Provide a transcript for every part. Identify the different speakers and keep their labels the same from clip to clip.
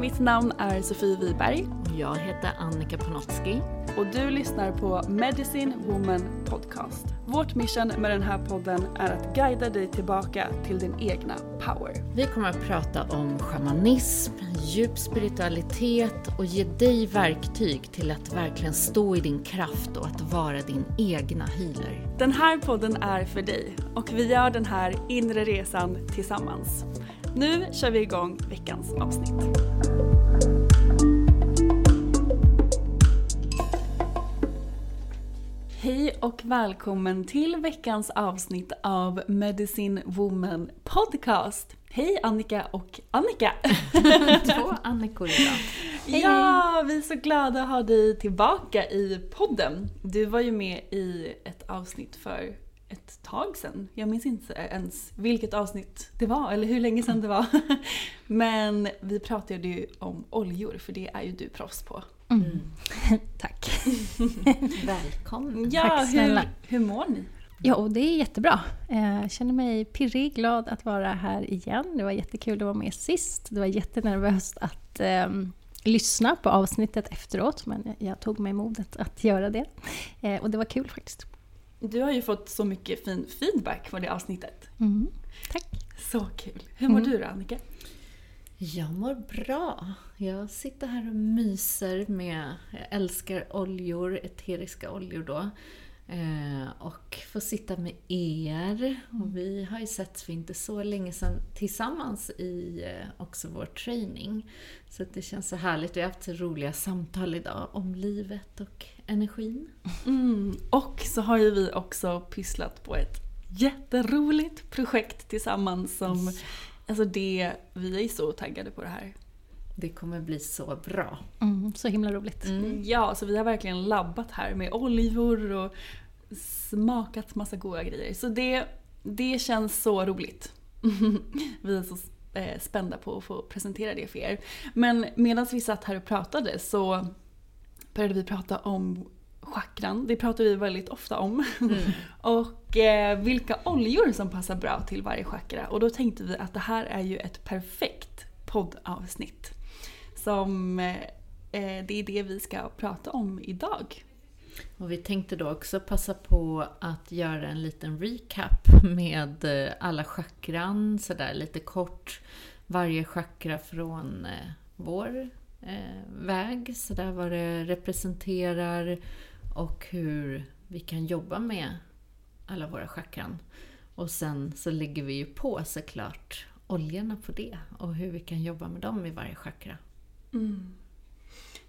Speaker 1: Mitt namn är Sofie Wiberg
Speaker 2: Jag heter Annika Panotski.
Speaker 1: och du lyssnar på Medicine Woman Podcast. Vårt mission med den här podden är att guida dig tillbaka till din egna power.
Speaker 2: Vi kommer att prata om shamanism, djup spiritualitet och ge dig verktyg till att verkligen stå i din kraft och att vara din egna healer.
Speaker 1: Den här podden är för dig och vi gör den här inre resan tillsammans. Nu kör vi igång veckans avsnitt. Hej och välkommen till veckans avsnitt av Medicine Woman Podcast. Hej Annika och Annika!
Speaker 2: Två Annikor idag.
Speaker 1: Ja, vi är så glada att ha dig tillbaka i podden. Du var ju med i ett avsnitt för ett tag sedan. Jag minns inte ens vilket avsnitt det var eller hur länge sedan det var. Men vi pratade ju om oljor för det är ju du proffs på.
Speaker 3: Tack.
Speaker 2: Välkommen.
Speaker 1: Ja,
Speaker 3: Tack snälla.
Speaker 1: hur, hur mår ni?
Speaker 3: Jo, det är jättebra. Eh, Jag känner mig pirrig, glad att vara här igen. Det var jättekul att vara med sist. Det var jättenervöst att ehm, lyssna på avsnittet efteråt, men jag tog mig modet att göra det. Eh, och det var kul faktiskt.
Speaker 1: Du har ju fått så mycket fin feedback på det avsnittet.
Speaker 3: Mm. Tack.
Speaker 1: Så kul. Hur mår
Speaker 3: Mm.
Speaker 1: du då Annika?
Speaker 2: Jag mår bra. Jag sitter här och myser med, jag älskar oljor, eteriska oljor då. Eh, och får sitta med er. Och vi har ju setts för inte så länge sedan tillsammans i eh, också vår training. Så det känns så härligt. Vi har haft så roliga samtal idag om livet och energin.
Speaker 1: Mm. Och så har ju vi också pysslat på ett jätteroligt projekt tillsammans som, alltså det, vi är så taggade på det här.
Speaker 2: Det kommer bli så bra.
Speaker 3: Mm, så himla roligt.
Speaker 1: Ja, så vi har verkligen labbat här med oljor och smakat massa goda grejer. Så det, det känns så roligt. vi är så eh, spända på att få presentera det för er. Men medan vi satt här och pratade så började vi prata om chakran. Det pratar vi väldigt ofta om. och eh, vilka oljor som passar bra till varje chakra. Och då tänkte vi att det här är ju ett perfekt poddavsnitt. Som eh, eh, det är det vi ska prata om idag.
Speaker 2: Och vi tänkte då också passa på att göra en liten recap med eh, alla chakran, sådär lite kort. Varje chakra från eh, vår eh, väg, sådär vad det representerar och hur vi kan jobba med alla våra chakran. Och sen så lägger vi ju på såklart oljorna på det och hur vi kan jobba med dem i varje chakra. Mm.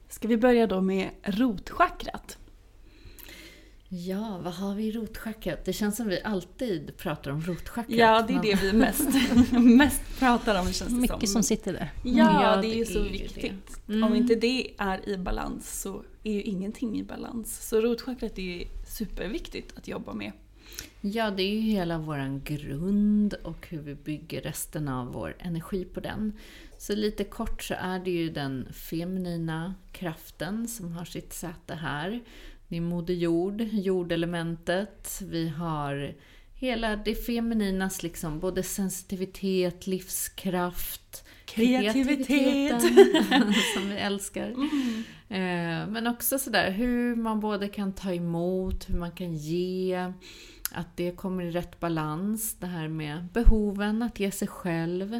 Speaker 1: Ska vi börja då med rotchakrat?
Speaker 2: Ja, vad har vi i rotchakrat? Det känns som vi alltid pratar om rotchakrat.
Speaker 1: Ja, det är det vi mest, mest pratar om känns det
Speaker 3: Mycket som
Speaker 1: som.
Speaker 3: sitter där.
Speaker 1: Ja,
Speaker 2: Ja,
Speaker 1: det är ju
Speaker 2: det
Speaker 1: så
Speaker 2: är ju
Speaker 1: viktigt.
Speaker 2: det. Mm.
Speaker 1: Om inte det är i balans så är ju ingenting i balans. Så rotchakrat är ju superviktigt att jobba med.
Speaker 2: Ja, det är ju hela våran grund och hur vi bygger resten av vår energi på den. Så lite kort så är det ju den feminina kraften som har sitt säte här. Det är Moder Jord, jordelementet. Vi har hela det femininas liksom, både sensitivitet, livskraft,
Speaker 1: Kreativitet.
Speaker 2: som vi älskar. Eh, Men också sådär hur man både kan ta emot, hur man kan ge, att det kommer i rätt balans. Det här med behoven, att ge sig själv.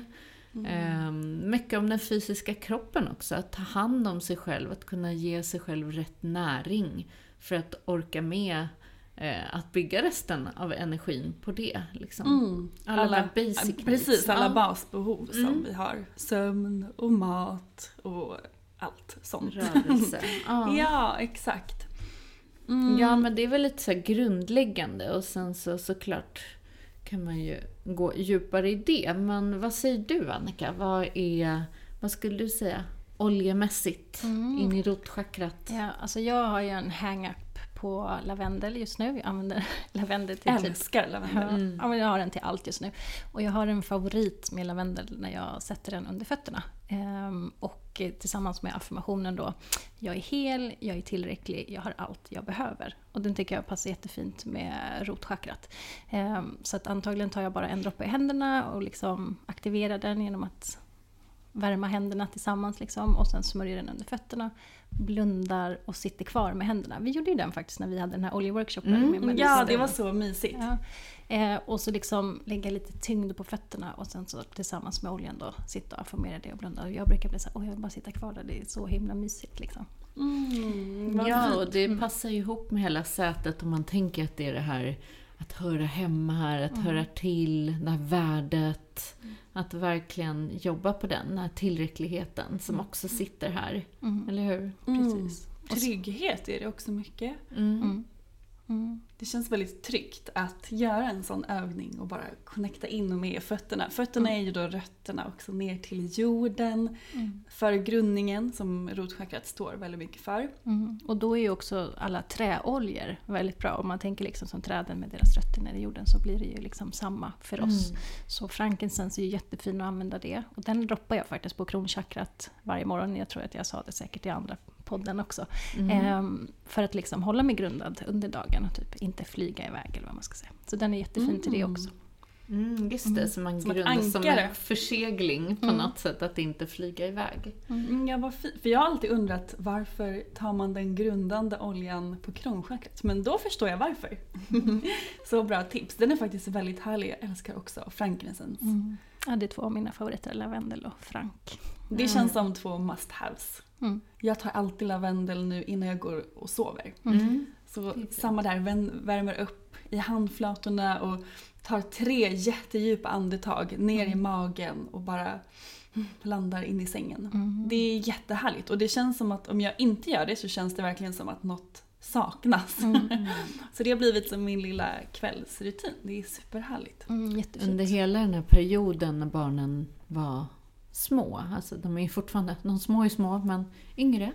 Speaker 2: Eh, Mycket om den fysiska kroppen också, att ta hand om sig själv, att kunna ge sig själv rätt näring för att orka med eh, att bygga resten av energin på det. Liksom.
Speaker 1: Mm.
Speaker 2: Alla, alla basic needs.
Speaker 1: Precis, alla
Speaker 2: Ja.
Speaker 1: basbehov som
Speaker 2: Mm.
Speaker 1: vi har. Sömn och mat och allt sånt.
Speaker 2: Rörelse. Ja.
Speaker 1: Ja, exakt. Mm.
Speaker 2: Ja, men det är väl lite så grundläggande och sen så såklart kan man ju gå djupare i det. Men vad säger du Annika? Vad är, vad skulle du säga, oljemässigt in i rotchakrat?
Speaker 3: Ja, alltså jag har ju en hang-up på lavendel just nu. Jag använder lavendel till typ
Speaker 1: Älskar lavendel.
Speaker 3: Ja, men jag har den till allt just nu. Och jag har en favorit med lavendel när jag sätter den under fötterna. Ehm, och tillsammans med affirmationen då. Jag är hel, jag är tillräcklig, jag har allt jag behöver. Och den tycker jag passar jättefint med rotchakrat. Ehm, så att antagligen tar jag bara en droppe i händerna och liksom aktiverar den genom att värma händerna tillsammans liksom, och sen smörjer den under fötterna. Blundar och sitter kvar med händerna. Vi gjorde ju den faktiskt när vi hade den här oljeworkshopen. med
Speaker 1: Ja, det var så mysigt.
Speaker 3: Ja. Eh, och så liksom lägga lite tyngd på fötterna och sen så tillsammans med oljan då sitta och affirmera det och blunda. Och jag brukar bli såhär, åh jag vill bara sitta kvar där, det är så himla mysigt liksom.
Speaker 1: Mm,
Speaker 2: Ja,
Speaker 1: fint.
Speaker 2: och det passar ju ihop med hela sätet om man tänker att det är det här att höra hemma här, att höra till, det här värdet. Att verkligen jobba på den, den här tillräckligheten som också sitter här. Eller hur?
Speaker 3: Precis.
Speaker 1: Trygghet är det också mycket.
Speaker 3: Mm. Mm.
Speaker 1: Det känns väldigt tryggt att göra en sån övning och bara connecta in med fötterna. Fötterna är ju då rötterna också ner till jorden. För grundningen som rotchakrat står väldigt mycket för.
Speaker 3: Mm. Och då är ju också alla träoljor väldigt bra. Om man tänker liksom som träden med deras rötter ner i jorden så blir det ju liksom samma för oss. Så frankincense är ju jättefin att använda det. Och den droppar jag faktiskt på kronchakrat varje morgon. Jag tror att jag sa det säkert i andra podden också. Ehm, för att liksom hålla mig grundad under dagen och typ inte flyga iväg eller vad man ska säga. Så den är jättefin till det också.
Speaker 2: Mm, just det, som man
Speaker 1: Som ett
Speaker 2: grundar som en försegling på något sätt, att inte flyga iväg.
Speaker 1: Mm, ja, vad. För jag har alltid undrat varför tar man den grundande oljan på kronchakrat? Men då förstår jag varför. så bra tips. Den är faktiskt väldigt härlig. Jag älskar också frankincense.
Speaker 3: Mm. Ja, det är två av mina favoriter, lavendel och frank.
Speaker 1: Det känns som två must-haves.
Speaker 3: Mm.
Speaker 1: Jag tar alltid lavendel nu innan jag går och sover.
Speaker 2: Mm.
Speaker 1: Så samma där, värmer upp i handflatorna och tar tre jättedjupa andetag ner i magen och bara mm, landar in i sängen. Det är jättehärligt och det känns som att om jag inte gör det så känns det verkligen som att något saknas. så det har blivit som min lilla kvällsrutin. Det är superhärligt.
Speaker 3: Mm.
Speaker 2: Under hela den här perioden när barnen var små, alltså de är ju fortfarande, de små är små men yngre,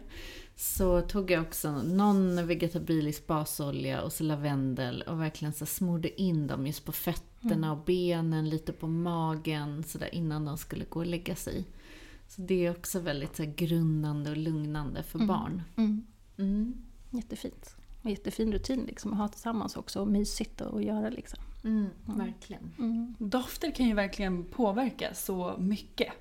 Speaker 2: så tog jag också någon vegetabilisk basolja och så lavendel och verkligen så smorde in dem just på fötterna och benen, lite på magen sådär innan de skulle gå och lägga sig. Så det är också väldigt så här, grundande och lugnande för barn.
Speaker 3: Mm.
Speaker 2: Mm.
Speaker 3: Jättefint. Och jättefin rutin liksom att ha tillsammans också och mysigt att göra liksom.
Speaker 2: Mm, verkligen.
Speaker 1: Dofter kan ju verkligen påverka så mycket.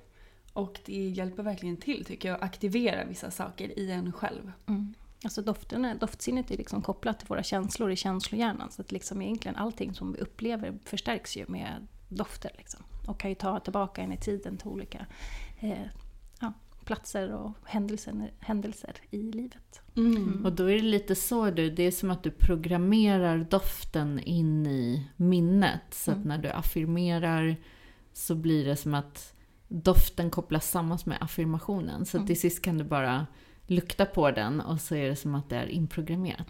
Speaker 1: Och det hjälper verkligen till tycker jag att aktivera vissa saker i en själv.
Speaker 3: Mm. Alltså dofterna, doftsinnet är liksom kopplat till våra känslor i känslohjärnan. Så att liksom egentligen allting som vi upplever förstärks ju med dofter. Liksom. Och kan ju ta tillbaka en i tiden till olika eh, ja, platser och händelser, händelser i livet.
Speaker 2: Och då är det lite så du, det är som att du programmerar doften in i minnet. Så att när du affirmerar så blir det som att doften kopplas samman med affirmationen. Så att till sist kan du bara lukta på den och så är det som att det är inprogrammerat.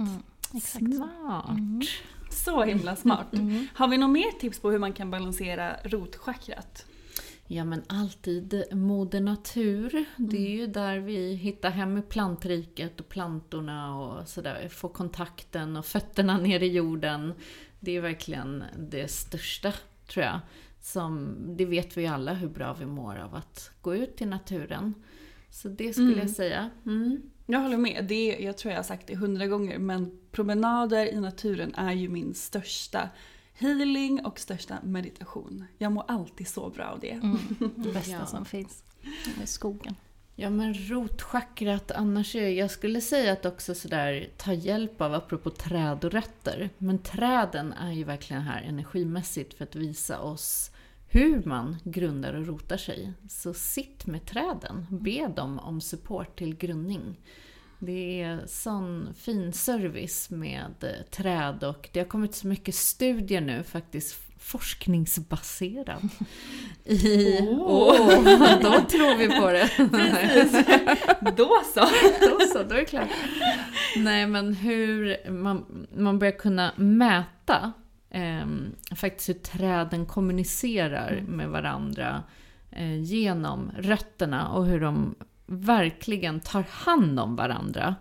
Speaker 3: Exakt så.
Speaker 2: Smart.
Speaker 1: Så himla smart. Har vi något mer tips på hur man kan balansera rotchakrat?
Speaker 2: Ja men alltid Moder Natur. Det är ju där vi hittar hem i plantriket och plantorna och sådär. Får kontakten och fötterna ner i jorden. Det är verkligen det största tror jag. Som, det vet vi ju alla hur bra vi mår av att gå ut i naturen. Så det skulle
Speaker 1: Mm.
Speaker 2: jag säga. Mm.
Speaker 1: Jag håller med. Det jag tror jag har sagt det hundra gånger men promenader i naturen är ju min största healing och största meditation. Jag mår alltid så bra av det.
Speaker 3: Mm, det bästa
Speaker 2: Ja.
Speaker 3: som finns. Med skogen.
Speaker 2: Ja men rotchakrat annars är, jag skulle säga att också sådär ta hjälp av, apropå träd och rötter. Men träden är ju verkligen här energimässigt för att visa oss hur man grundar och rotar sig. Så sitt med träden, be dem om support till grundning. Det är sån fin service med eh, träd och det har kommit så mycket studier nu faktiskt forskningsbaserad. I,
Speaker 1: Åh.
Speaker 2: Åh, då tror vi på det.
Speaker 1: Då så!
Speaker 2: då så, då är det klart. Nej, men hur man, man börjar kunna mäta faktiskt hur träden kommunicerar med varandra eh, genom rötterna och hur de verkligen tar hand om varandra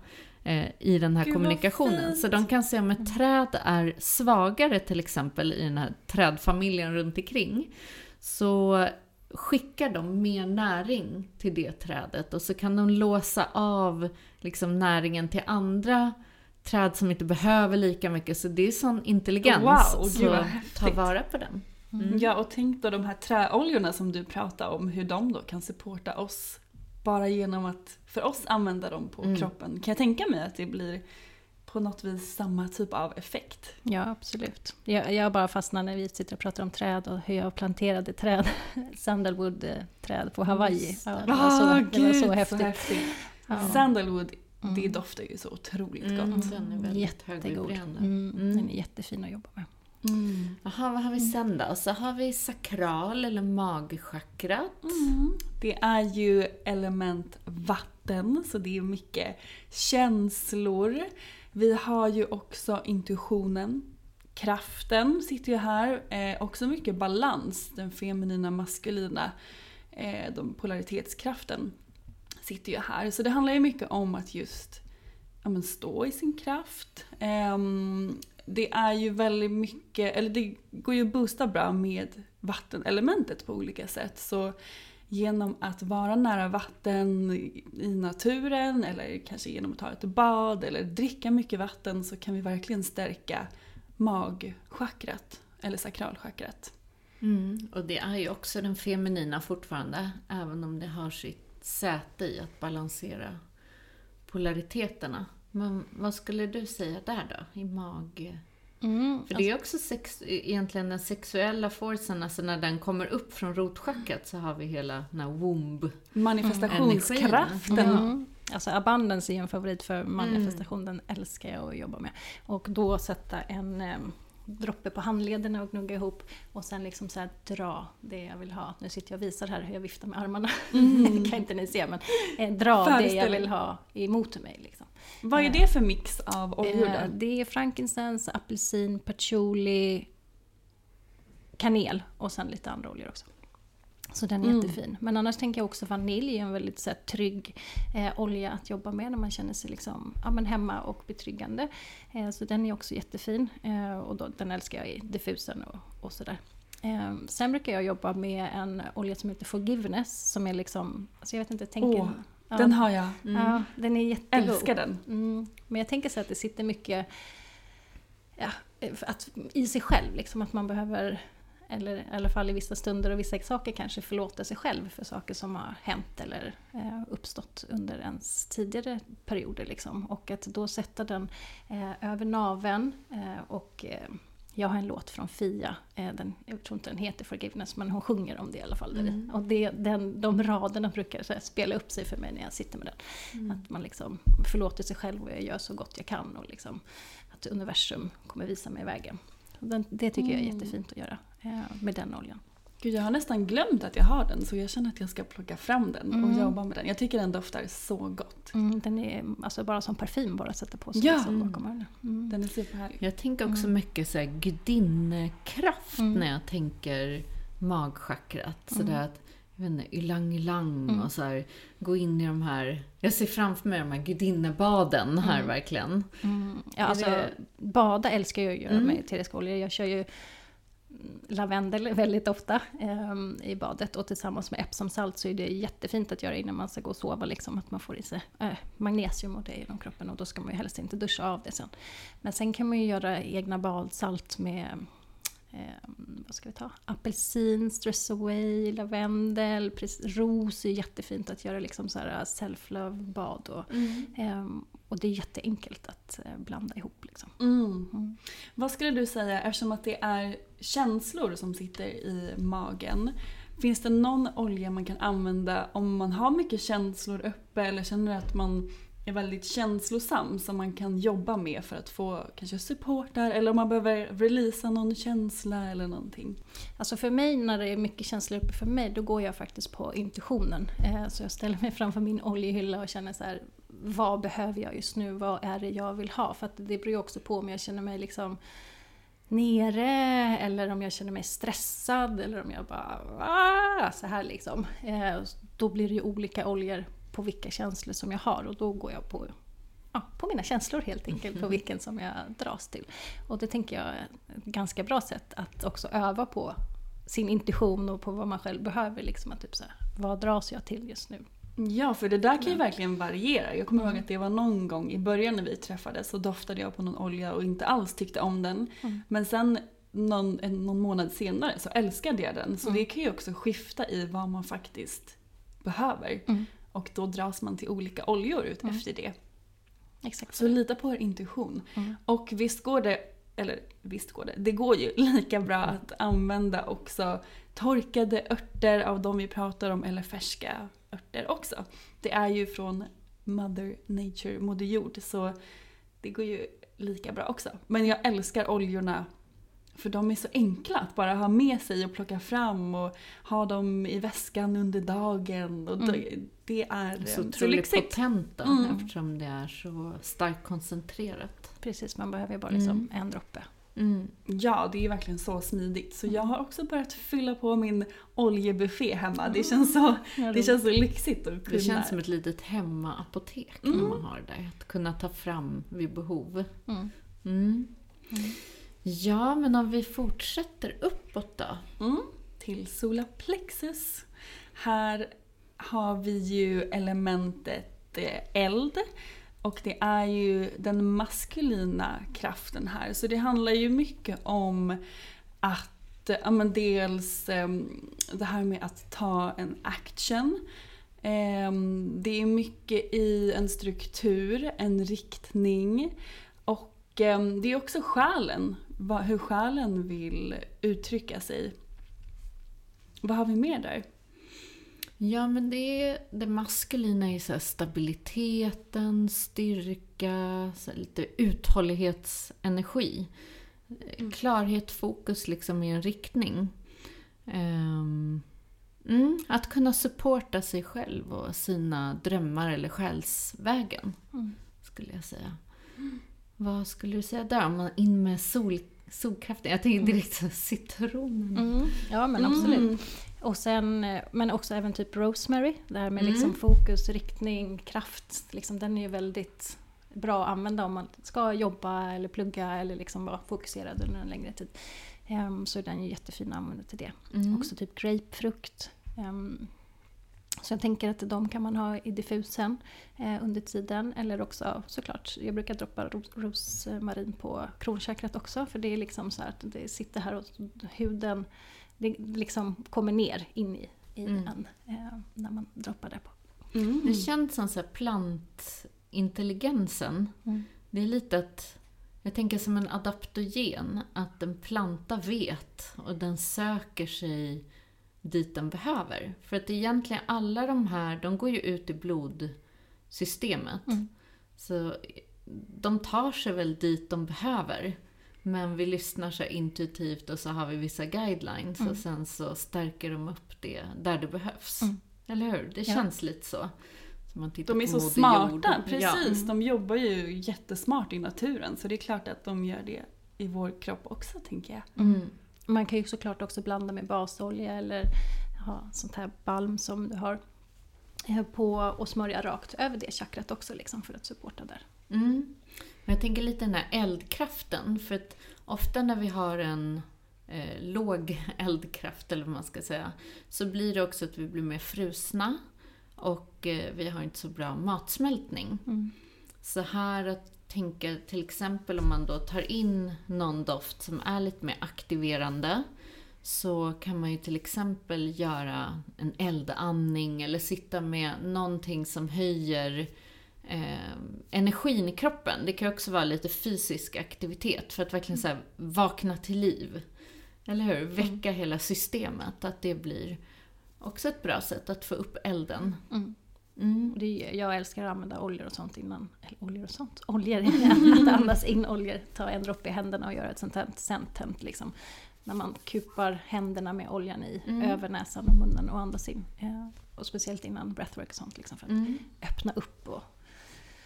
Speaker 2: eh, i den här
Speaker 1: Gud,
Speaker 2: kommunikationen. Så de kan se om ett träd är svagare till exempel i den här trädfamiljen runt omkring. Så skickar de mer näring till det trädet och så kan de låsa av liksom näringen till andra träd som inte behöver lika mycket. Så det är sån intelligens.
Speaker 1: Wow, gud
Speaker 2: så
Speaker 1: vad
Speaker 2: ta vara på den. Mm.
Speaker 1: Ja, och tänk då de här träoljorna som du pratar om, hur de då kan supporta oss bara genom att för oss använda dem på
Speaker 2: Mm.
Speaker 1: kroppen. Kan jag tänka mig att det blir på något vis samma typ av effekt?
Speaker 3: Ja, absolut. Jag, jag bara fastnar när vi sitter och pratar om träd och hur jag planterade träd. Sandalwood-träd på Hawaii. Ja, det var så,
Speaker 1: Ah,
Speaker 3: det var så häftigt.
Speaker 1: häftigt.
Speaker 3: Ja.
Speaker 1: Sandalwood, det
Speaker 3: Mm.
Speaker 1: doftar ju så otroligt
Speaker 2: Mm,
Speaker 1: gott.
Speaker 2: den är väldigt
Speaker 3: Jättegod. Mm,
Speaker 2: Mm.
Speaker 3: Den är jättefin att jobba med.
Speaker 1: Mm.
Speaker 2: Jaha, vad har vi sen då? Så har vi sakral eller magchakrat.
Speaker 1: Mm. Det är ju element vatten, så det är mycket känslor. Vi har ju också intuitionen. Kraften sitter ju här. Eh, också mycket balans, den feminina, maskulina, eh, de polaritetskraften sitter jag här. Så det handlar ju mycket om att just ja, men stå i sin kraft. Um, det är ju väldigt mycket, eller det går ju att boosta bra med vattenelementet på olika sätt. Så genom att vara nära vatten i naturen eller kanske genom att ta ett bad eller dricka mycket vatten så kan vi verkligen stärka magchakrat eller sakralchakrat.
Speaker 2: Mm. Och det är ju också den feminina fortfarande, även om det har sitt säte i att balansera polariteterna. Men vad skulle du säga där då, i mag...
Speaker 3: Mm,
Speaker 2: För det är också sex, egentligen den sexuella forcen, alltså när den kommer upp från rotchakrat så har vi hela den här womb.
Speaker 1: Manifestationskraften.
Speaker 3: Mm. Alltså abundance är ju en favorit för manifestation, den älskar jag att jobba med. Och då sätta en eh, droppe på handlederna och gnugga ihop och sen liksom så här dra det jag vill ha. Nu sitter jag och visar här hur jag viftar med armarna. det kan inte ni se men eh, dra det jag vill ha emot mig. Liksom.
Speaker 1: Vad är det för mix av oljor
Speaker 3: Eh, det är frankincense, apelsin, patchouli, kanel och sen lite andra oljor också. Så den är
Speaker 1: Mm.
Speaker 3: jättefin. Men annars tänker jag också vanilj är en väldigt så här, trygg eh, olja att jobba med när man känner sig liksom, ja, men hemma och betryggande. Eh, så den är också jättefin. Eh, och då, den älskar jag i diffusen och, och sådär. Eh, sen brukar jag jobba med en olja som heter Forgiveness som är liksom, alltså jag vet inte, tänker...
Speaker 1: Åh,
Speaker 3: ja,
Speaker 1: Den har jag.
Speaker 3: ja, den är jättegod.
Speaker 1: Älskar den.
Speaker 3: Mm, men jag tänker så att det sitter mycket ja, för att, i sig själv, liksom att man behöver, eller i alla fall i vissa stunder och vissa saker kanske förlåta sig själv för saker som har hänt eller eh, uppstått under ens tidigare perioder. Liksom. Och att då sätta den eh, över naveln eh, och eh, jag har en låt från Fia, eh, den, jag tror inte den heter Forgiveness, men hon sjunger om det i alla fall. där. Och det, den, de raderna brukar så här, spela upp sig för mig när jag sitter med den. Att man liksom förlåter sig själv och jag gör så gott jag kan och liksom, att universum kommer visa mig vägen. Den, det tycker jag är jättefint att göra eh, med den oljan.
Speaker 1: Gud, jag har nästan glömt att jag har den så jag känner att jag ska plocka fram den och jobba med den. Jag tycker den doftar så gott.
Speaker 3: Mm, den är alltså bara som parfym bara att sätta på sig
Speaker 1: Ja.
Speaker 3: liksom, bakom öronen. Mm.
Speaker 1: Den är superhärlig.
Speaker 2: Jag tänker också mycket så här gudinnekraft när jag tänker magchakrat.
Speaker 3: Mm.
Speaker 2: Sådär att, jag vet inte, ylang-ylang
Speaker 3: Mm.
Speaker 2: och så här, gå in i de här... Jag ser framför mig de här gudinnebaden här verkligen.
Speaker 3: Mm. Ja, alltså,
Speaker 2: det-
Speaker 3: bada älskar jag att göra
Speaker 2: Mm.
Speaker 3: med eteriska oljor. Jag kör ju mm, lavendel väldigt ofta ehm, i badet och tillsammans med Epsomsalt så är det jättefint att göra innan man ska gå och sova. Liksom, att man får i sig eh, magnesium och det genom kroppen och då ska man ju helst inte duscha av det sen. Men sen kan man ju göra egna badsalt med ehm, vad ska vi ta? Apelsin, stress away, lavendel, precis, ros är jättefint att göra liksom så här self-love-bad. Och, ehm, och det är jätteenkelt att eh, blanda ihop. Liksom.
Speaker 1: Mm. Vad skulle du säga, eftersom att det är känslor som sitter i magen. Finns det någon olja man kan använda om man har mycket känslor uppe eller känner att man är väldigt känslosam som man kan jobba med för att få kanske support där eller om man behöver releasa någon känsla eller någonting.
Speaker 3: Alltså för mig, när det är mycket känslor uppe för mig, då går jag faktiskt på intuitionen. Eh, så jag ställer mig framför min oljehylla och känner så här, vad behöver jag just nu? Vad är det jag vill ha? För att det beror ju också på om jag känner mig liksom nere eller om jag känner mig stressad eller om jag bara ah, så här liksom. Eh, då blir det ju olika oljor på vilka känslor som jag har och då går jag på ja, på mina känslor helt enkelt, på vilken som jag dras till. Och det tänker jag är ett ganska bra sätt att också öva på sin intuition och på vad man själv behöver. Liksom, att typ så här, vad dras jag till just nu?
Speaker 1: Ja, för det där kan ju verkligen variera. Jag kommer ihåg att det var någon gång i början när vi träffades så doftade jag på någon olja och inte alls tyckte om den. Men sen någon, någon månad senare så älskade jag den. Så det kan ju också skifta i vad man faktiskt behöver. Och då dras man till olika oljor ut efter det.
Speaker 3: Exakt.
Speaker 1: Så lita på er intuition. Och visst går det, eller visst går det, det går ju lika bra att använda också torkade örter av de vi pratar om eller färska örter också. Det är ju från Mother Nature, Moder Jord, så det går ju lika bra också. Men jag älskar oljorna för de är så enkla att bara ha med sig och plocka fram och ha dem i väskan under dagen. Och det, det är
Speaker 2: Så otroligt potenta
Speaker 1: Mm.
Speaker 2: eftersom det är så starkt koncentrerat.
Speaker 3: Precis, man behöver ju bara liksom
Speaker 2: Mm.
Speaker 3: en droppe.
Speaker 2: Mm.
Speaker 1: Ja, det är verkligen så smidigt. Så jag har också börjat fylla på min oljebuffé hemma. Det känns så, det känns så lyxigt att kunna...
Speaker 2: Det känns som ett litet hemmaapotek när man har det där. Att kunna ta fram vid behov.
Speaker 3: Mm.
Speaker 2: Mm. Ja, men om vi fortsätter uppåt då?
Speaker 1: Mm, till solarplexus. Här har vi ju elementet eh, eld. Och det är ju den maskulina kraften här. Så det handlar ju mycket om att, ja men dels ehm, det här med att ta en action. Ehm, det är mycket i en struktur, en riktning. Och ehm, det är också själen, hur själen vill uttrycka sig. Vad har vi mer där?
Speaker 2: Ja, men det, det maskulina är så stabiliteten, styrka, så lite uthållighetsenergi. Klarhet, fokus liksom i en riktning. Ehm, mm, att kunna supporta sig själv och sina drömmar eller själsvägen, skulle jag säga. Vad skulle du säga där? Om man in med sol, solkraften? Jag tänker direkt här, citronen.
Speaker 3: Mm. Ja men absolut. Och sen, eh, men också även typ Rosemary, det här med
Speaker 2: Mm.
Speaker 3: liksom fokus, riktning, kraft. Liksom, den är ju väldigt bra att använda om man ska jobba eller plugga eller liksom vara fokuserad under en längre tid. Ehm, så är den ju jättefin att använda till det.
Speaker 2: Mm.
Speaker 3: Också typ grapefrukt. Ehm, så jag tänker att de kan man ha i diffusen eh, under tiden. Eller också såklart, jag brukar droppa ros, rosmarin på kronchakrat också. För det är liksom så att det sitter här och huden det liksom kommer ner in i, i
Speaker 2: Mm.
Speaker 3: en eh, när man droppar det på.
Speaker 2: Det känns som så här plantintelligensen.
Speaker 3: Mm.
Speaker 2: Det är lite att, jag tänker som en adaptogen, att en planta vet och den söker sig dit den behöver. För att egentligen alla de här, de går ju ut i blodsystemet.
Speaker 3: Mm.
Speaker 2: Så de tar sig väl dit de behöver. Men vi lyssnar så intuitivt och så har vi vissa guidelines och sen så stärker de upp det där det behövs.
Speaker 3: Mm.
Speaker 2: Eller hur? Det
Speaker 3: Ja.
Speaker 2: känns lite så. Tittar
Speaker 1: De är
Speaker 2: på
Speaker 1: så smarta,
Speaker 2: Jord.
Speaker 1: precis.
Speaker 2: Ja.
Speaker 1: De jobbar ju jättesmart i naturen så det är klart att de gör det i vår kropp också tänker jag.
Speaker 2: Mm.
Speaker 3: Man kan ju såklart också blanda med basolja eller ha sånt här balm som du har eh, på och smörja rakt över det chakrat också liksom för att supporta där.
Speaker 2: Mm. Men jag tänker lite den här eldkraften, för att ofta när vi har en eh, låg eldkraft, eller vad man ska säga, så blir det också att vi blir mer frusna och eh, vi har inte så bra matsmältning.
Speaker 3: Mm.
Speaker 2: Så här att tänka till exempel om man då tar in någon doft som är lite mer aktiverande så kan man ju till exempel göra en eldandning eller sitta med någonting som höjer eh, energin i kroppen. Det kan också vara lite fysisk aktivitet för att verkligen så här, vakna till liv. Eller hur? Väcka hela systemet. Att det blir också ett bra sätt att få upp elden.
Speaker 3: Mm.
Speaker 2: Mm.
Speaker 3: Det, jag älskar att använda oljor och sånt innan, eller oljor och sånt, oljor, att andas in oljor, ta en droppe i händerna och göra ett sånt här sentent liksom. När man kupar händerna med oljan i,
Speaker 2: Mm.
Speaker 3: över näsan och munnen och andas in. Eh, och speciellt innan breathwork och sånt liksom, för att
Speaker 2: Mm.
Speaker 3: öppna upp och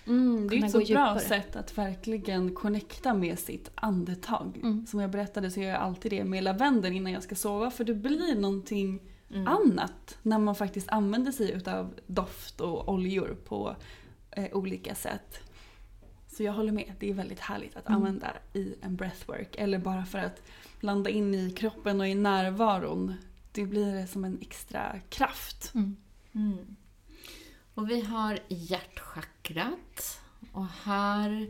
Speaker 1: Mm, det är ett så bra sätt att verkligen connecta med sitt andetag.
Speaker 3: Mm.
Speaker 1: Som jag berättade så gör jag alltid det med lavendel innan jag ska sova för det blir någonting
Speaker 2: Mm.
Speaker 1: annat när man faktiskt använder sig utav doft och oljor på eh, olika sätt. Så jag håller med, det är väldigt härligt att
Speaker 3: Mm.
Speaker 1: använda i en breathwork eller bara för att landa in i kroppen och i närvaron. Det blir som en extra kraft.
Speaker 2: mm. Och vi har hjärtchakrat. Och här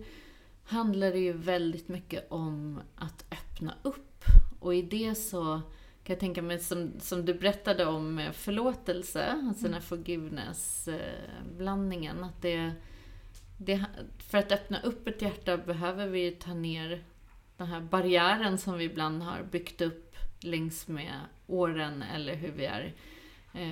Speaker 2: handlar det ju väldigt mycket om att öppna upp. Och i det så kan jag tänka mig, som, som du berättade om med förlåtelse, alltså den här forgiveness-blandningen, att det, det... För att öppna upp ett hjärta behöver vi ju ta ner den här barriären som vi ibland har byggt upp längs med åren, eller hur vi är eh,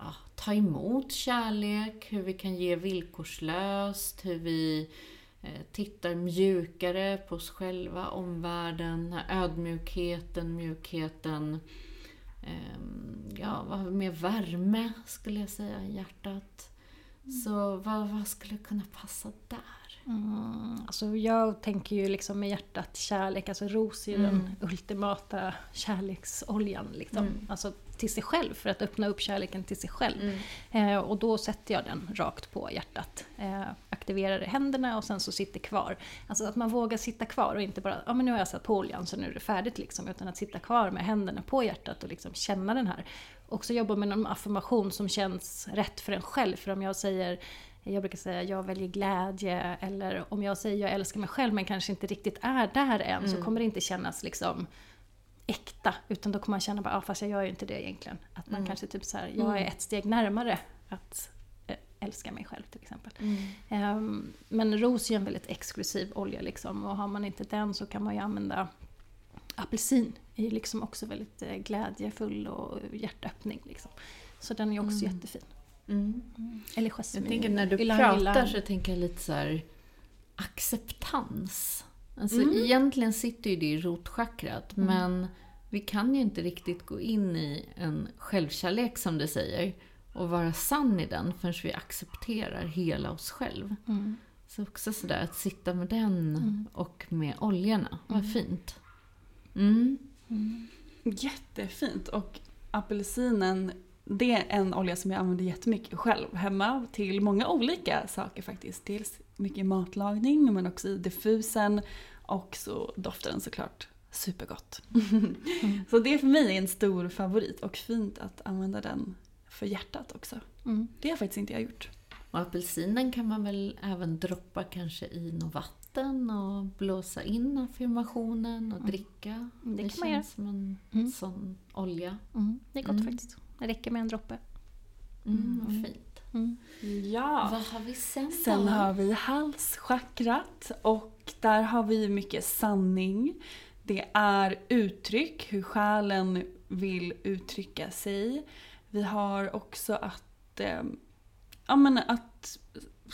Speaker 2: ja, ta emot kärlek, hur vi kan ge villkorslöst, hur vi eh, tittar mjukare på oss själva, omvärlden, ödmjukheten, mjukheten. ehm, ja, vad har mer? Värme skulle jag säga i hjärtat. Så vad, vad skulle kunna passa där?
Speaker 3: Mm, alltså jag tänker ju liksom med hjärtat kärlek, alltså ros är ju
Speaker 2: Mm.
Speaker 3: den ultimata kärleksoljan. Liksom.
Speaker 2: Mm.
Speaker 3: Alltså till sig själv, för att öppna upp kärleken till sig själv.
Speaker 2: Mm.
Speaker 3: Eh, och då sätter jag den rakt på hjärtat. Eh, aktiverar händerna och sen så sitter kvar. Alltså att man vågar sitta kvar och inte bara, ja men nu har jag satt på oljan så nu är det färdigt liksom. Utan att sitta kvar med händerna på hjärtat och liksom känna den här. Också jobba med någon affirmation som känns rätt för en själv. För om jag säger jag brukar säga jag väljer glädje eller om jag säger jag älskar mig själv men kanske inte riktigt är där än så kommer det inte kännas liksom äkta. Utan då kommer man känna bara, ah, fast jag gör ju inte det egentligen. Att man kanske typ så här, jag är ett steg närmare att eh, älska mig själv till exempel. Ehm, men ros är ju en väldigt exklusiv olja liksom och har man inte den så kan man ju använda apelsin. är ju liksom också väldigt eh, glädjefull och hjärtöppning liksom. Så den är ju också jättefin.
Speaker 2: Mm.
Speaker 3: Eller jasmin.
Speaker 2: Jag tänker när du
Speaker 3: ylang
Speaker 2: pratar
Speaker 3: ylang.
Speaker 2: så tänker jag lite så här acceptans. Alltså
Speaker 3: Mm.
Speaker 2: egentligen sitter ju det i rotchakrat, men vi kan ju inte riktigt gå in i en självkärlek som du säger och vara sann i den förrän vi accepterar hela oss själv.
Speaker 3: Mm.
Speaker 2: Så också sådär att sitta med den och med oljorna, vad fint. Mm.
Speaker 1: Jättefint. Och apelsinen, det är en olja som jag använder jättemycket själv hemma till många olika saker faktiskt. Dels mycket matlagning men också i diffusen och så doftar den såklart supergott. Så det för mig är en stor favorit och fint att använda den för hjärtat också.
Speaker 3: Mm.
Speaker 1: Det har faktiskt inte jag gjort.
Speaker 2: Och apelsinen kan man väl även droppa kanske i något vatten och blåsa in affirmationen och dricka.
Speaker 3: Det
Speaker 2: Det,
Speaker 3: kan man göra.
Speaker 2: känns som en
Speaker 3: Mm.
Speaker 2: sån olja.
Speaker 3: Mm. Det är gott
Speaker 2: Mm.
Speaker 3: faktiskt. Det räcker med en droppe.
Speaker 2: Mm, vad fint.
Speaker 3: Mm.
Speaker 1: Ja.
Speaker 2: Vad har vi sen
Speaker 1: Sen
Speaker 2: då?
Speaker 1: har vi halschakrat och där har vi mycket sanning. Det är uttryck, hur själen vill uttrycka sig. Vi har också att, eh, ja, men att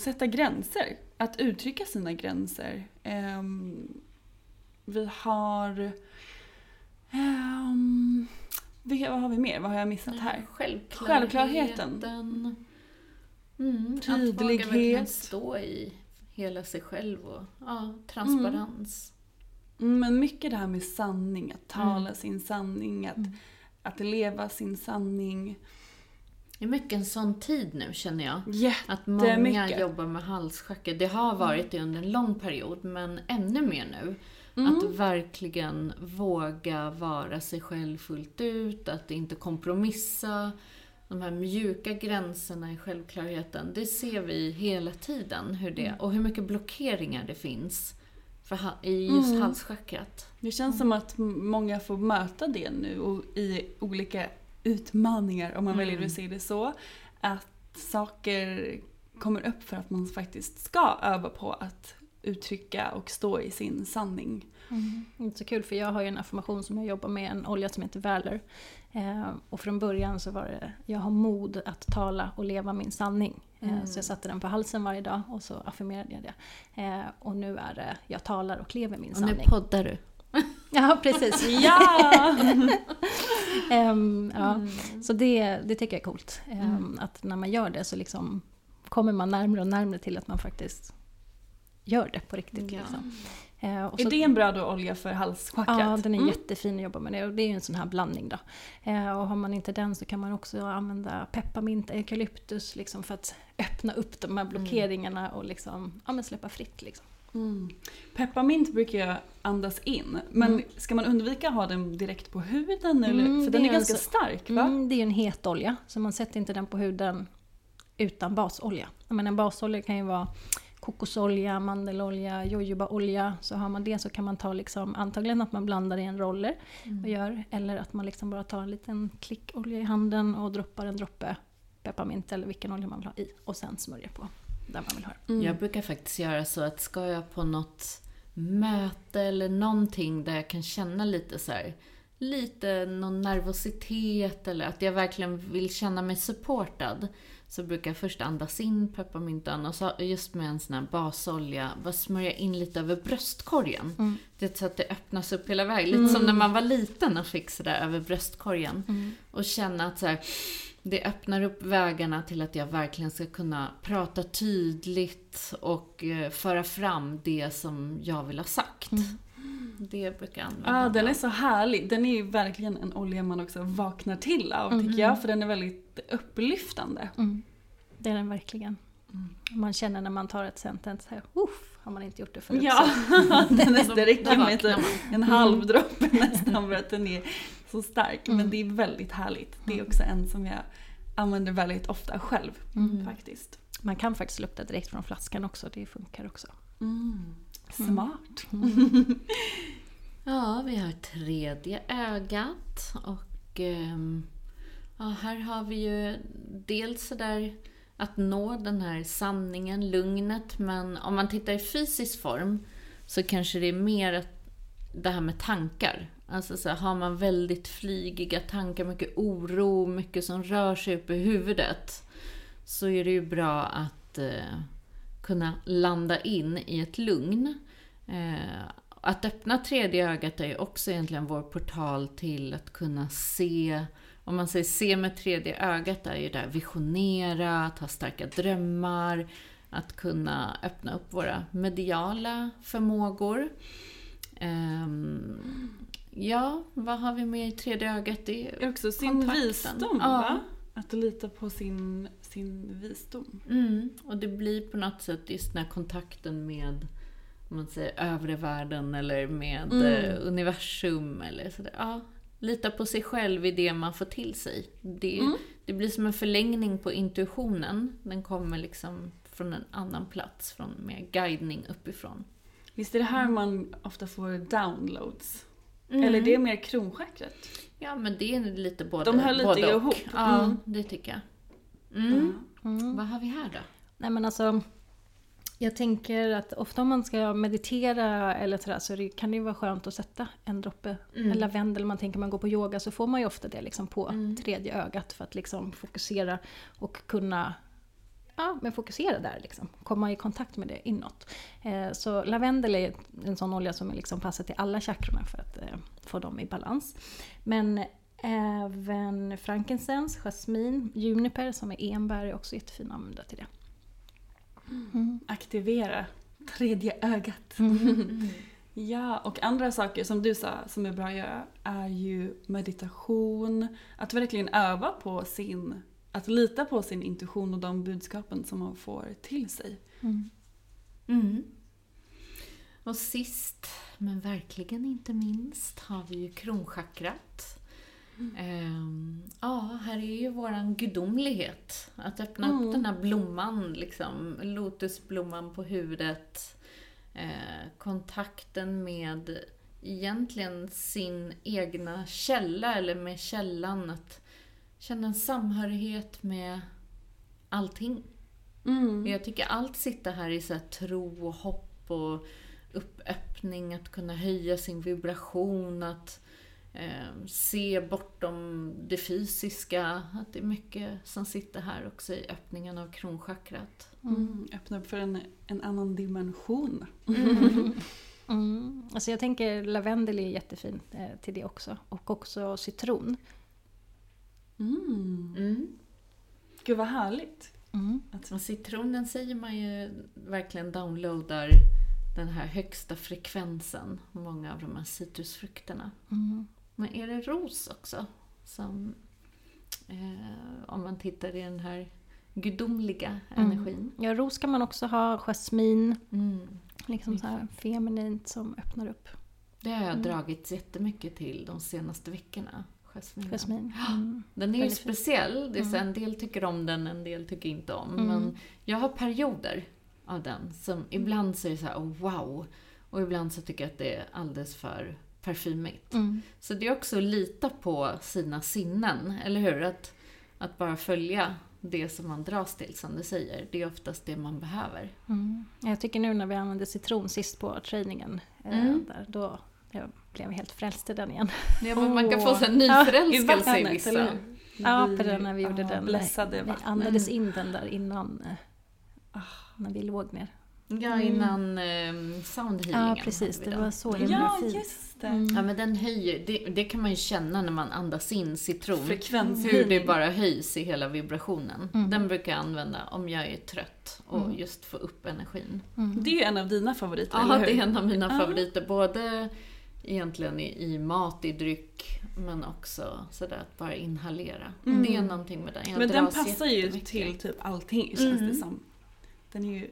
Speaker 1: sätta gränser, att uttrycka sina gränser. Ehm, vi har... ehm, vi- vad har vi mer? Vad har jag missat här?
Speaker 2: Självklarheten.
Speaker 1: Självklarheten.
Speaker 2: Mm, Att våga
Speaker 1: Tydlighet.
Speaker 2: stå i hela sig själv och ja, transparens.
Speaker 1: Mm, Men mycket det här med sanning, att tala
Speaker 2: Mm.
Speaker 1: sin sanning, att, att leva sin sanning.
Speaker 2: Det är mycket en sån tid nu känner jag. Att
Speaker 1: Jättemycket.
Speaker 2: många jobbar med halschakra. Det har varit det under en lång period, men ännu mer nu.
Speaker 1: Mm.
Speaker 2: Att verkligen våga vara sig själv fullt ut, att inte kompromissa. De här mjuka gränserna i självklarheten, det ser vi hela tiden. Hur det,
Speaker 1: Mm.
Speaker 2: och hur mycket blockeringar det finns för, i just
Speaker 1: Mm.
Speaker 2: halschakrat.
Speaker 1: Det känns som att många får möta det nu och i olika utmaningar, om man
Speaker 2: Mm.
Speaker 1: väljer att se det så. Att saker kommer upp för att man faktiskt ska öva på att uttrycka och stå i sin sanning.
Speaker 3: Mm. Inte så kul för jag har ju en affirmation som jag jobbar med, en olja som heter Valor. Eh, och från början så var det, jag har mod att tala och leva min sanning. Eh,
Speaker 2: Mm.
Speaker 3: Så jag satte den på halsen varje dag och så affirmerade jag det. Eh, och nu är det, jag talar och lever min
Speaker 2: Och nu
Speaker 3: sanning.
Speaker 2: poddar du.
Speaker 3: Ja, precis.
Speaker 1: Ja!
Speaker 3: Ehm, ja.
Speaker 2: Mm.
Speaker 3: Så det, det tycker jag är coolt. Ehm, Att när man gör det så liksom kommer man närmare och närmare till att man faktiskt gör det på riktigt.
Speaker 2: Ja.
Speaker 3: Liksom. Eh, och
Speaker 1: Är
Speaker 3: så-
Speaker 1: det en bra då olja för halschakrat?
Speaker 3: Ja, den är
Speaker 1: Mm.
Speaker 3: jättefin att jobba med. Det, och det är ju en sån här blandning då. Eh, och har man inte den så kan man också använda pepparmint, eukalyptus liksom för att öppna upp de här blockeringarna och liksom, ja, men släppa fritt. Liksom.
Speaker 1: Mm. Pepparmint brukar jag andas in. Men ska man undvika att ha den direkt på huden? Eller?
Speaker 3: Mm,
Speaker 1: För den är
Speaker 3: är
Speaker 1: ganska
Speaker 3: alltså-
Speaker 1: stark va?
Speaker 3: Mm, det är ju en het olja, så man sätter inte den på huden utan basolja. Menar, en basolja kan ju vara kokosolja, mandelolja, jojobaolja. Så har man det så kan man ta liksom, antagligen att man blandar i en roller och gör. Eller att man liksom bara tar en liten klick olja i handen och droppar en droppe pepparmint eller vilken olja man vill ha i. Och sen smörjer på där man vill ha det.
Speaker 2: Jag brukar faktiskt göra så att ska jag på något möte eller någonting där jag kan känna lite så här, lite någon nervositet eller att jag verkligen vill känna mig supportad. Så brukar jag först andas in pepparmyntan och så just med en sån här basolja, bara smörja in lite över bröstkorgen. Det är så att det öppnas upp hela vägen. Lite som när man var liten och fick sådär över bröstkorgen. Och känna att så här, det öppnar upp vägarna till att jag verkligen ska kunna prata tydligt och eh, föra fram det som jag vill ha sagt. Det brukar jag använda.
Speaker 1: Ja, den är så härlig. Den är ju verkligen en olja man också vaknar till av tycker jag. För den är väldigt upplyftande.
Speaker 3: Mm. Det är den verkligen. Man känner när man tar ett sentens så här, uff, har man inte gjort det förut.
Speaker 1: Ja,
Speaker 3: så-
Speaker 1: det räcker med typ
Speaker 2: man.
Speaker 1: en halv droppe nästan för att den är så stark. Men det är väldigt härligt. Det är också en som jag använder väldigt ofta själv faktiskt.
Speaker 3: Man kan faktiskt lukta direkt från flaskan också, det funkar också.
Speaker 1: Smart.
Speaker 2: Ja, vi har tredje ögat och ehm, ja, här har vi ju dels sådär att nå den här sanningen, lugnet, men om man tittar i fysisk form så kanske det är mer att det här med tankar. Alltså så här, har man väldigt flygiga tankar, mycket oro, mycket som rör sig upp i huvudet så är det ju bra att eh, kunna landa in i ett lugn. Eh, att öppna tredje ögat är ju också egentligen vår portal till att kunna se, om man säger se med tredje ögat är ju där visionera, att ha starka drömmar, att kunna öppna upp våra mediala förmågor. Ehm, ja, vad har vi med i tredje ögat? Det
Speaker 1: Det är också sin
Speaker 2: kontakten.
Speaker 1: visdom
Speaker 2: Ja.
Speaker 1: va? Att lita på sin, sin visdom.
Speaker 2: Mm, och det blir på något sätt just den här kontakten med om man säger övre världen eller med
Speaker 1: Mm.
Speaker 2: eh, universum eller sådär. Ja, lita på sig själv i det man får till sig. Det,
Speaker 1: Mm.
Speaker 2: det blir som en förlängning på intuitionen. Den kommer liksom från en annan plats, från mer guidning uppifrån.
Speaker 1: Visst är det här man ofta får downloads?
Speaker 2: Mm.
Speaker 1: Eller det är mer kronchakrat?
Speaker 2: Ja, men det är lite både
Speaker 1: De hör lite
Speaker 2: både och.
Speaker 1: ihop.
Speaker 2: Ja,
Speaker 1: Mm.
Speaker 2: det tycker jag. Mm. Vad har vi här då?
Speaker 3: Nej men alltså, jag tänker att ofta om man ska meditera eller sådär så det, kan det ju vara skönt att sätta en droppe
Speaker 2: Mm.
Speaker 3: lavendel. Man tänker man går på yoga så får man ju ofta det liksom på
Speaker 2: Mm.
Speaker 3: tredje ögat för att liksom fokusera och kunna Ja, men fokusera där liksom. Komma i kontakt med det inåt. Eh, så lavendel är en sån olja som liksom passar till alla chakrorna för att eh, få dem i balans. Men även frankincense, jasmin, juniper som är enbär är också jättefina att använda till det.
Speaker 1: Aktivera tredje ögat. ja, och andra saker som du sa som är bra att göra är ju meditation. Att verkligen öva på sin... Att lita på sin intuition och de budskapen som man får till sig.
Speaker 2: Mm. Och sist, men verkligen inte minst, har vi ju kronchakrat. Ehm, ja, här är ju våran gudomlighet. Att öppna upp den här blomman, liksom, lotusblomman på huvudet. Eh, kontakten med egentligen sin egna källa, eller med källan. Att känna en samhörighet med allting. Jag tycker allt sitter här i så här tro och hopp och uppöppning, att kunna höja sin vibration, att eh, se bortom det fysiska. Att det är mycket som sitter här också i öppningen av kronchakrat.
Speaker 1: Mm. Öppna upp för en, en annan dimension.
Speaker 3: Mm. Alltså jag tänker lavendel är jättefint eh, till det också. Och också citron.
Speaker 1: Mm.
Speaker 2: Mm.
Speaker 1: Gud vad härligt.
Speaker 3: Mm.
Speaker 2: Och citronen säger man ju verkligen downloadar den här högsta frekvensen, många av de här citrusfrukterna.
Speaker 3: Mm.
Speaker 2: Men är det ros också? Som, eh, om man tittar i den här gudomliga energin.
Speaker 3: Ja, ros kan man också ha, jasmin.
Speaker 2: Mm.
Speaker 3: Liksom så här feminint som öppnar upp.
Speaker 2: Det har jag dragits jättemycket till de senaste veckorna. Jasminen.
Speaker 3: Jasmin. Mm.
Speaker 2: Den är ju
Speaker 3: Väldigt
Speaker 2: speciell. Det är så en del tycker om den, en del tycker inte om.
Speaker 3: Mm.
Speaker 2: Men jag har perioder av den. Som ibland så är det så här, oh, wow. Och ibland så tycker jag att det är alldeles för parfymigt.
Speaker 3: Mm.
Speaker 2: Så det är också att lita på sina sinnen, eller hur? Att, att bara följa det som man dras till, som du säger. Det är oftast det man behöver.
Speaker 3: Mm. Jag tycker nu när vi använde citron sist på träningen, eh,
Speaker 2: Mm.
Speaker 3: där, då jag blev jag helt frälst i den igen.
Speaker 2: Ja, men man kan få så här
Speaker 3: Ja,
Speaker 2: nyförälskelse i vissa.
Speaker 1: eller?
Speaker 3: Ja, på den när vi gjorde
Speaker 1: ja,
Speaker 3: den.
Speaker 1: Blessade
Speaker 3: Vi andades in den där innan, eh, när vi låg ner.
Speaker 2: Ja, innan eh, soundhealingen.
Speaker 3: Ja, precis. Det var så himla
Speaker 1: Ja,
Speaker 3: fint.
Speaker 1: just det.
Speaker 3: Mm.
Speaker 2: Ja, men den höjer, det, det kan man ju känna när man andas in citron.
Speaker 1: Frekvens.
Speaker 2: Hur det bara höjs i hela vibrationen.
Speaker 3: Mm.
Speaker 2: Den brukar jag använda om jag är trött och just få upp energin.
Speaker 1: Det är ju en av dina favoriter,
Speaker 2: Ja, det är en av mina favoriter. Både egentligen i, i mat, i dryck, men också sådär att bara inhalera. Det är någonting med den. Jag
Speaker 1: Men den passar ju till typ allting känns
Speaker 2: Mm.
Speaker 1: det som. Den är ju,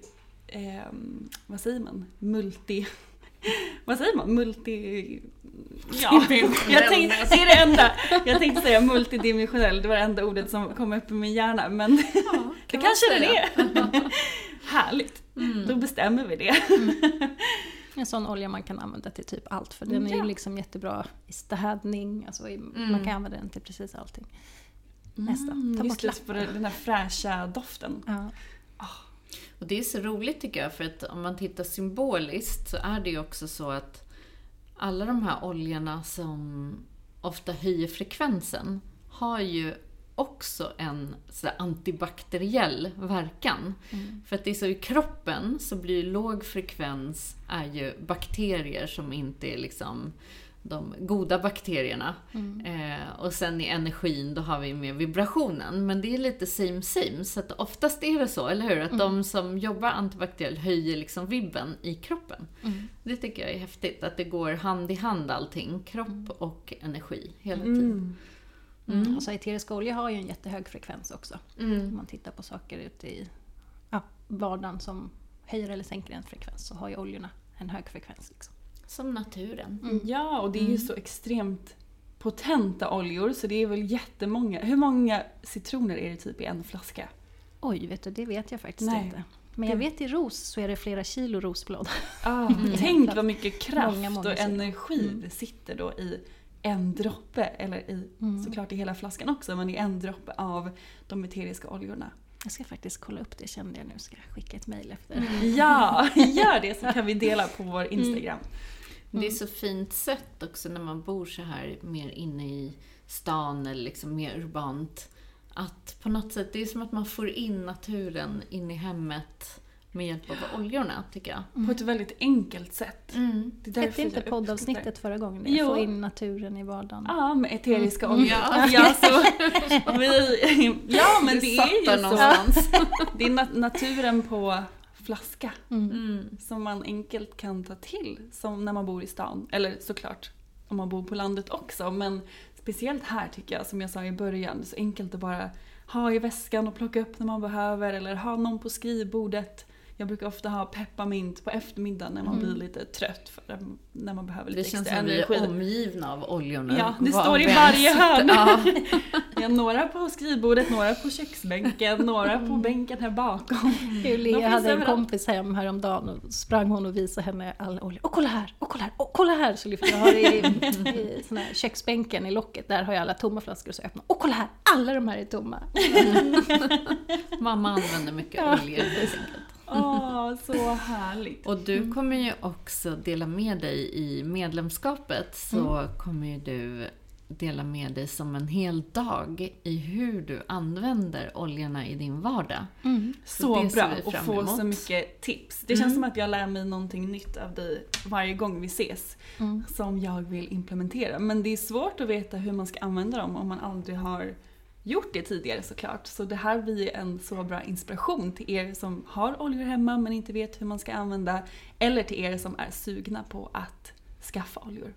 Speaker 1: ehm, vad säger man, multi... Vad säger man? Multi... Ja, jag tänkte, det är det enda. Jag tänkte säga multidimensionell, det var det enda ordet som kom upp i min hjärna. Men det
Speaker 2: man
Speaker 1: kanske den
Speaker 2: säga.
Speaker 1: är. Härligt,
Speaker 2: Mm.
Speaker 1: då bestämmer vi det.
Speaker 3: En sån olja man kan använda till typ allt. För den är ju
Speaker 1: Ja.
Speaker 3: liksom jättebra i städning. Alltså i, Man kan använda den till precis allting. Nästa. Ta
Speaker 1: Mm,
Speaker 3: bort
Speaker 1: just det,
Speaker 3: lappen.
Speaker 1: för den här fräscha doften.
Speaker 3: Ja.
Speaker 2: Och det är så roligt tycker jag, för att om man tittar symboliskt så är det ju också så att alla de här oljorna som ofta höjer frekvensen har ju också en så antibakteriell verkan. För att det är så i kroppen så blir låg frekvens är ju bakterier som inte är liksom de goda bakterierna. Eh, och sen i energin då har vi med vibrationen. Men det är lite same same. Så att oftast är det så, eller hur? Att de som jobbar antibakteriellt höjer liksom vibben i kroppen. Det tycker jag är häftigt. Att det går hand i hand allting. Kropp och energi hela tiden.
Speaker 3: Mm. Alltså eteriska oljor har ju en jättehög frekvens också.
Speaker 2: Mm.
Speaker 3: Om man tittar på saker ute i ja, vardagen som höjer eller sänker en frekvens så har ju oljorna en hög frekvens. Liksom.
Speaker 2: Som naturen.
Speaker 3: Mm.
Speaker 1: Ja, och det är ju så extremt potenta oljor så det är väl jättemånga. Hur många citroner är det typ i en flaska?
Speaker 3: Oj, vet du, det vet jag faktiskt
Speaker 1: Nej.
Speaker 3: inte. Men jag vet i ros så är det flera kilo rosblad.
Speaker 1: Ah, Tänk vad mycket kraft
Speaker 3: Många, många
Speaker 1: och energi det sitter då i en droppe, eller i, såklart i hela flaskan också, men i en droppe av de eteriska oljorna.
Speaker 3: Jag ska faktiskt kolla upp det kände jag nu. Ska jag skicka ett mejl efter.
Speaker 1: Mm. Ja, gör det så kan vi dela på vår Instagram.
Speaker 2: Det är så fint sett också när man bor så här mer inne i stan eller liksom mer urbant. Att på något sätt, det är som att man får in naturen in i hemmet med hjälp av oljorna, tycker jag.
Speaker 1: På ett väldigt enkelt sätt.
Speaker 2: Mm.
Speaker 1: Det
Speaker 3: Hette inte poddavsnittet förra gången det?
Speaker 1: Jo.
Speaker 3: Få in naturen i vardagen.
Speaker 1: Ja, med eteriska oljor.
Speaker 2: Ja.
Speaker 1: Ja, så, vi, ja men det
Speaker 2: satt
Speaker 1: är ju så.
Speaker 2: någonstans.
Speaker 1: Det är nat- naturen på flaska
Speaker 2: Mm.
Speaker 1: som man enkelt kan ta till som när man bor i stan. Eller såklart om man bor på landet också men speciellt här tycker jag som jag sa i början, det är så enkelt att bara ha i väskan och plocka upp när man behöver eller ha någon på skrivbordet. Jag brukar ofta ha pepparmint på eftermiddagen när man blir lite trött för när man behöver lite
Speaker 2: Det känns
Speaker 1: extra
Speaker 2: som vi
Speaker 1: energi.
Speaker 2: är omgivna av oljorna.
Speaker 1: Ja, det
Speaker 2: Var
Speaker 1: står i varje hörn.
Speaker 2: Ja.
Speaker 1: Ja, några på skrivbordet, några på köksbänken, några på bänken här bakom.
Speaker 3: Julia
Speaker 1: finns
Speaker 3: hade en kompis hem häromdagen och sprang hon och visade henne all olja. Och kolla här, och kolla här, och kolla här! Så lyfte jag har i, i sån här köksbänken i locket, där har jag alla tomma flaskor och så öppnar Och kolla här, alla de här är tomma!
Speaker 2: Mamma använder mycket oljor helt enkelt.
Speaker 1: Åh, så härligt.
Speaker 2: Och du kommer ju också dela med dig i medlemskapet så kommer ju du dela med dig som en hel dag i hur du använder oljorna i din vardag.
Speaker 1: Så
Speaker 2: det ser
Speaker 1: bra
Speaker 2: fram
Speaker 1: få så mycket tips. Det känns som att jag lär mig någonting nytt av dig varje gång vi ses. Som jag vill implementera. Men det är svårt att veta hur man ska använda dem om man aldrig har gjort det tidigare såklart. Så det här blir en så bra inspiration till er som har oljor hemma men inte vet hur man ska använda. Eller till er som är sugna på att skaffa oljor.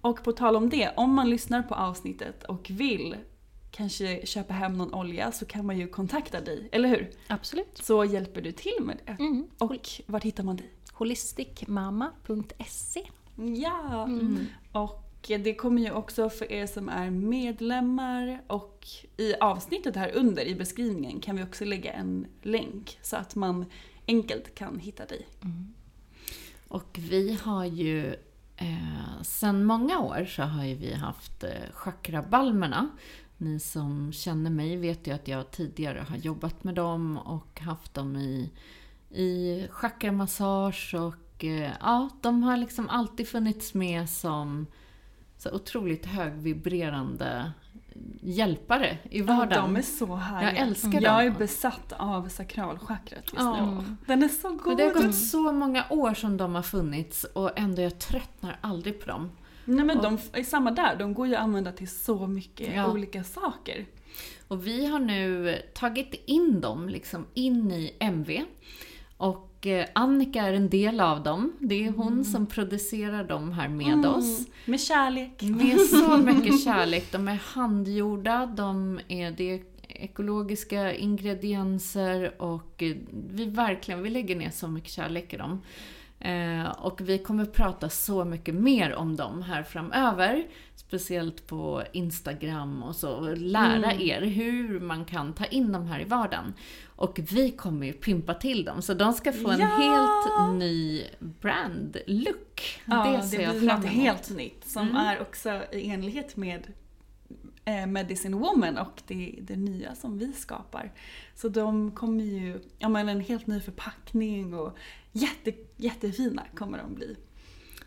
Speaker 1: Och på tal om det, om man lyssnar på avsnittet och vill kanske köpa hem någon olja så kan man ju kontakta dig, eller hur?
Speaker 3: Absolut.
Speaker 1: Så hjälper du till med det.
Speaker 3: Mm.
Speaker 1: Och var hittar man dig?
Speaker 3: Holisticmamma.se
Speaker 1: Ja! Och det kommer ju också för er som är medlemmar och i avsnittet här under i beskrivningen kan vi också lägga en länk så att man enkelt kan hitta dig. Mm.
Speaker 2: Och vi har ju eh, sedan många år så har ju vi haft eh, chakrabalmerna. Ni som känner mig vet ju att jag tidigare har jobbat med dem och haft dem i, i chakramassage och eh, ja, de har liksom alltid funnits med som så otroligt högvibrerande hjälpare i
Speaker 1: Ja,
Speaker 2: vardagen.
Speaker 1: de är så härliga.
Speaker 2: Jag älskar dem.
Speaker 1: Jag är besatt av sakralchakrat just
Speaker 2: Ja.
Speaker 1: nu. Den är så
Speaker 2: Men
Speaker 1: god!
Speaker 2: det har gått så många år som de har funnits och ändå jag tröttnar aldrig på dem.
Speaker 1: Nej men de är samma där, de går ju att använda till så mycket
Speaker 2: Ja.
Speaker 1: olika saker.
Speaker 2: Och vi har nu tagit in dem liksom in i MV. Och eh, Annika är en del av dem. Det är hon som producerar dem här med oss.
Speaker 1: Med kärlek.
Speaker 2: Med så mycket kärlek. De är handgjorda, de är, det är ekologiska ingredienser och eh, vi verkligen, vi lägger ner så mycket kärlek i dem. Eh, och vi kommer prata så mycket mer om dem här framöver. Speciellt på Instagram och så. Och lära er hur man kan ta in de här i vardagen. Och vi kommer ju pimpa till dem. Så de ska få en
Speaker 1: Ja!
Speaker 2: helt ny brand-look.
Speaker 1: Ja,
Speaker 2: det
Speaker 1: det,
Speaker 2: ser jag
Speaker 1: blir
Speaker 2: fram
Speaker 1: något
Speaker 2: emot.
Speaker 1: helt nytt som är också i enlighet med eh, Medicine Woman och det, det nya som vi skapar. Så de kommer ju, ja men en helt ny förpackning och jätte, jättefina kommer de bli.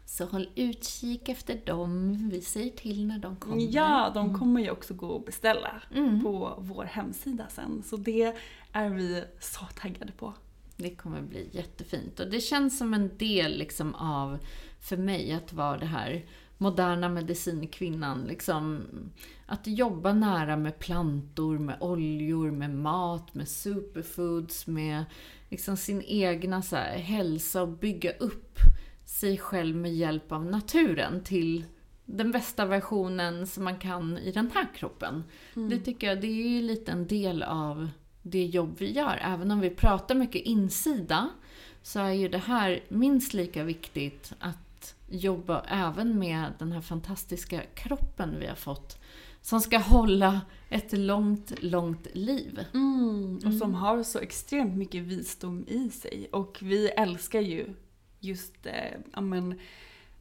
Speaker 2: Så håll utkik efter dem. Vi säger till när de kommer.
Speaker 1: Ja, de kommer ju också gå att beställa
Speaker 2: Mm.
Speaker 1: på vår hemsida sen. Så det är vi så taggade på.
Speaker 2: Det kommer bli jättefint. Och det känns som en del liksom av, för mig, att vara det här moderna medicinkvinnan. Liksom, att jobba nära med plantor, med oljor, med mat, med superfoods, med liksom sin egna så här, hälsa och bygga upp sig själv med hjälp av naturen till den bästa versionen som man kan i den här kroppen. Det tycker jag, det är ju lite en del av det jobb vi gör. Även om vi pratar mycket insida så är ju det här minst lika viktigt att jobba även med den här fantastiska kroppen vi har fått som ska hålla ett långt, långt liv.
Speaker 1: Mm, och som har så extremt mycket visdom i sig. Och vi älskar ju just eh, amen,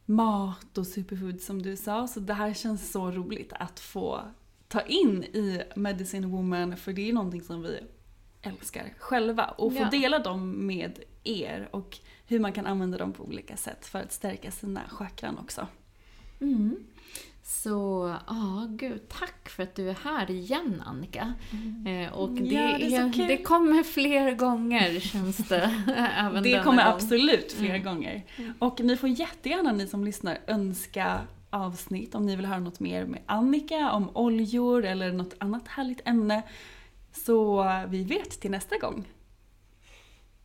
Speaker 1: mat och superfood som du sa. Så det här känns så roligt att få ta in i Medicine Woman för det är någonting som vi älskar själva. Och få
Speaker 2: Ja.
Speaker 1: dela dem med er och hur man kan använda dem på olika sätt för att stärka sina chakran också.
Speaker 2: Mm. Så, ja, gud, tack för att du är här igen Annika. Eh, och det,
Speaker 1: Mm. Ja, det är kul.
Speaker 2: det kommer fler gånger känns det. även
Speaker 1: Det kommer
Speaker 2: gång.
Speaker 1: absolut flera
Speaker 2: Mm.
Speaker 1: gånger. Och ni får jättegärna ni som lyssnar önska avsnitt om ni vill höra något mer med Annika om oljor eller något annat härligt ämne. Så vi vet till nästa gång.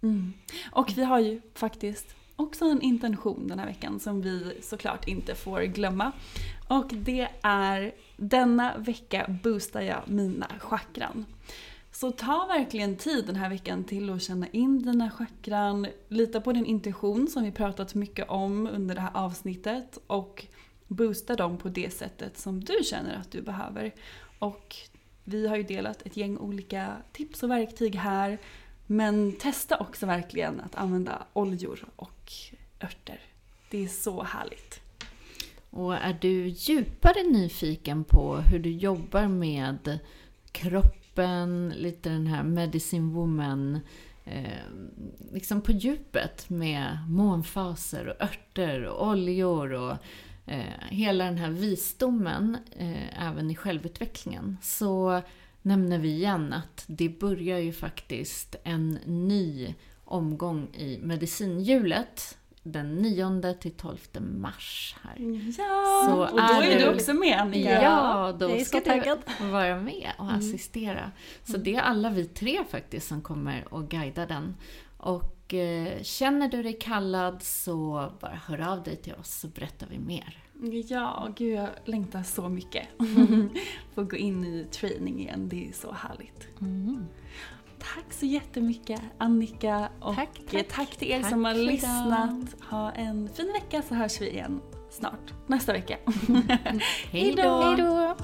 Speaker 1: Mm. Och vi har ju faktiskt också en intention den här veckan som vi såklart inte får glömma. Och det är denna vecka boostar jag mina chakran. Så ta verkligen tid den här veckan till att känna in dina chakran, lita på din intuition som vi pratat mycket om under det här avsnittet och boosta dem på det sättet som du känner att du behöver. Och vi har ju delat ett gäng olika tips och verktyg här. Men testa också verkligen att använda oljor och örter. Det är så härligt.
Speaker 2: Och är du djupare nyfiken på hur du jobbar med kroppen, lite den här medicine woman, eh, liksom på djupet med månfaser och örter och oljor och eh, hela den här visdomen eh, även i självutvecklingen så nämner vi igen att det börjar ju faktiskt en ny omgång i medicinhjulet den 9 till 12 mars här.
Speaker 1: Ja,
Speaker 2: Så
Speaker 1: och då är,
Speaker 2: är
Speaker 1: du
Speaker 2: du-
Speaker 1: också med Annika.
Speaker 2: Ja, då
Speaker 3: jag
Speaker 2: ska
Speaker 3: taggad.
Speaker 2: du vara med och assistera. Så det är alla vi tre faktiskt som kommer och guida den. Och eh, känner du dig kallad så bara hör av dig till oss så berättar vi mer.
Speaker 1: Ja, gud jag längtar så mycket. Få gå in i training igen, det är så härligt. Tack så jättemycket Annika och
Speaker 3: Tack,
Speaker 1: eh,
Speaker 3: tack.
Speaker 1: tack till er
Speaker 2: Tack
Speaker 1: som har lyssnat. Ha en fin vecka så hörs vi igen snart, nästa vecka.
Speaker 3: Hej då!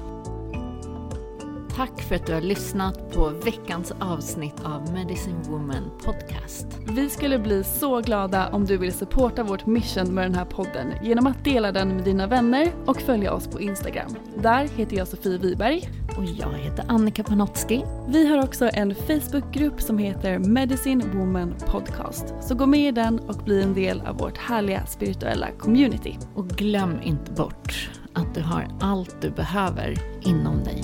Speaker 2: Tack för att du har lyssnat på veckans avsnitt av Medicine Woman Podcast.
Speaker 1: Vi skulle bli så glada om du vill supporta vårt mission med den här podden genom att dela den med dina vänner och följa oss på Instagram. Där heter jag Sofie Wiberg.
Speaker 2: Och jag heter Annika Panotski.
Speaker 1: Vi har också en Facebookgrupp som heter Medicine Woman Podcast. Så gå med i den och bli en del av vårt härliga spirituella community.
Speaker 2: Och glöm inte bort att du har allt du behöver inom dig.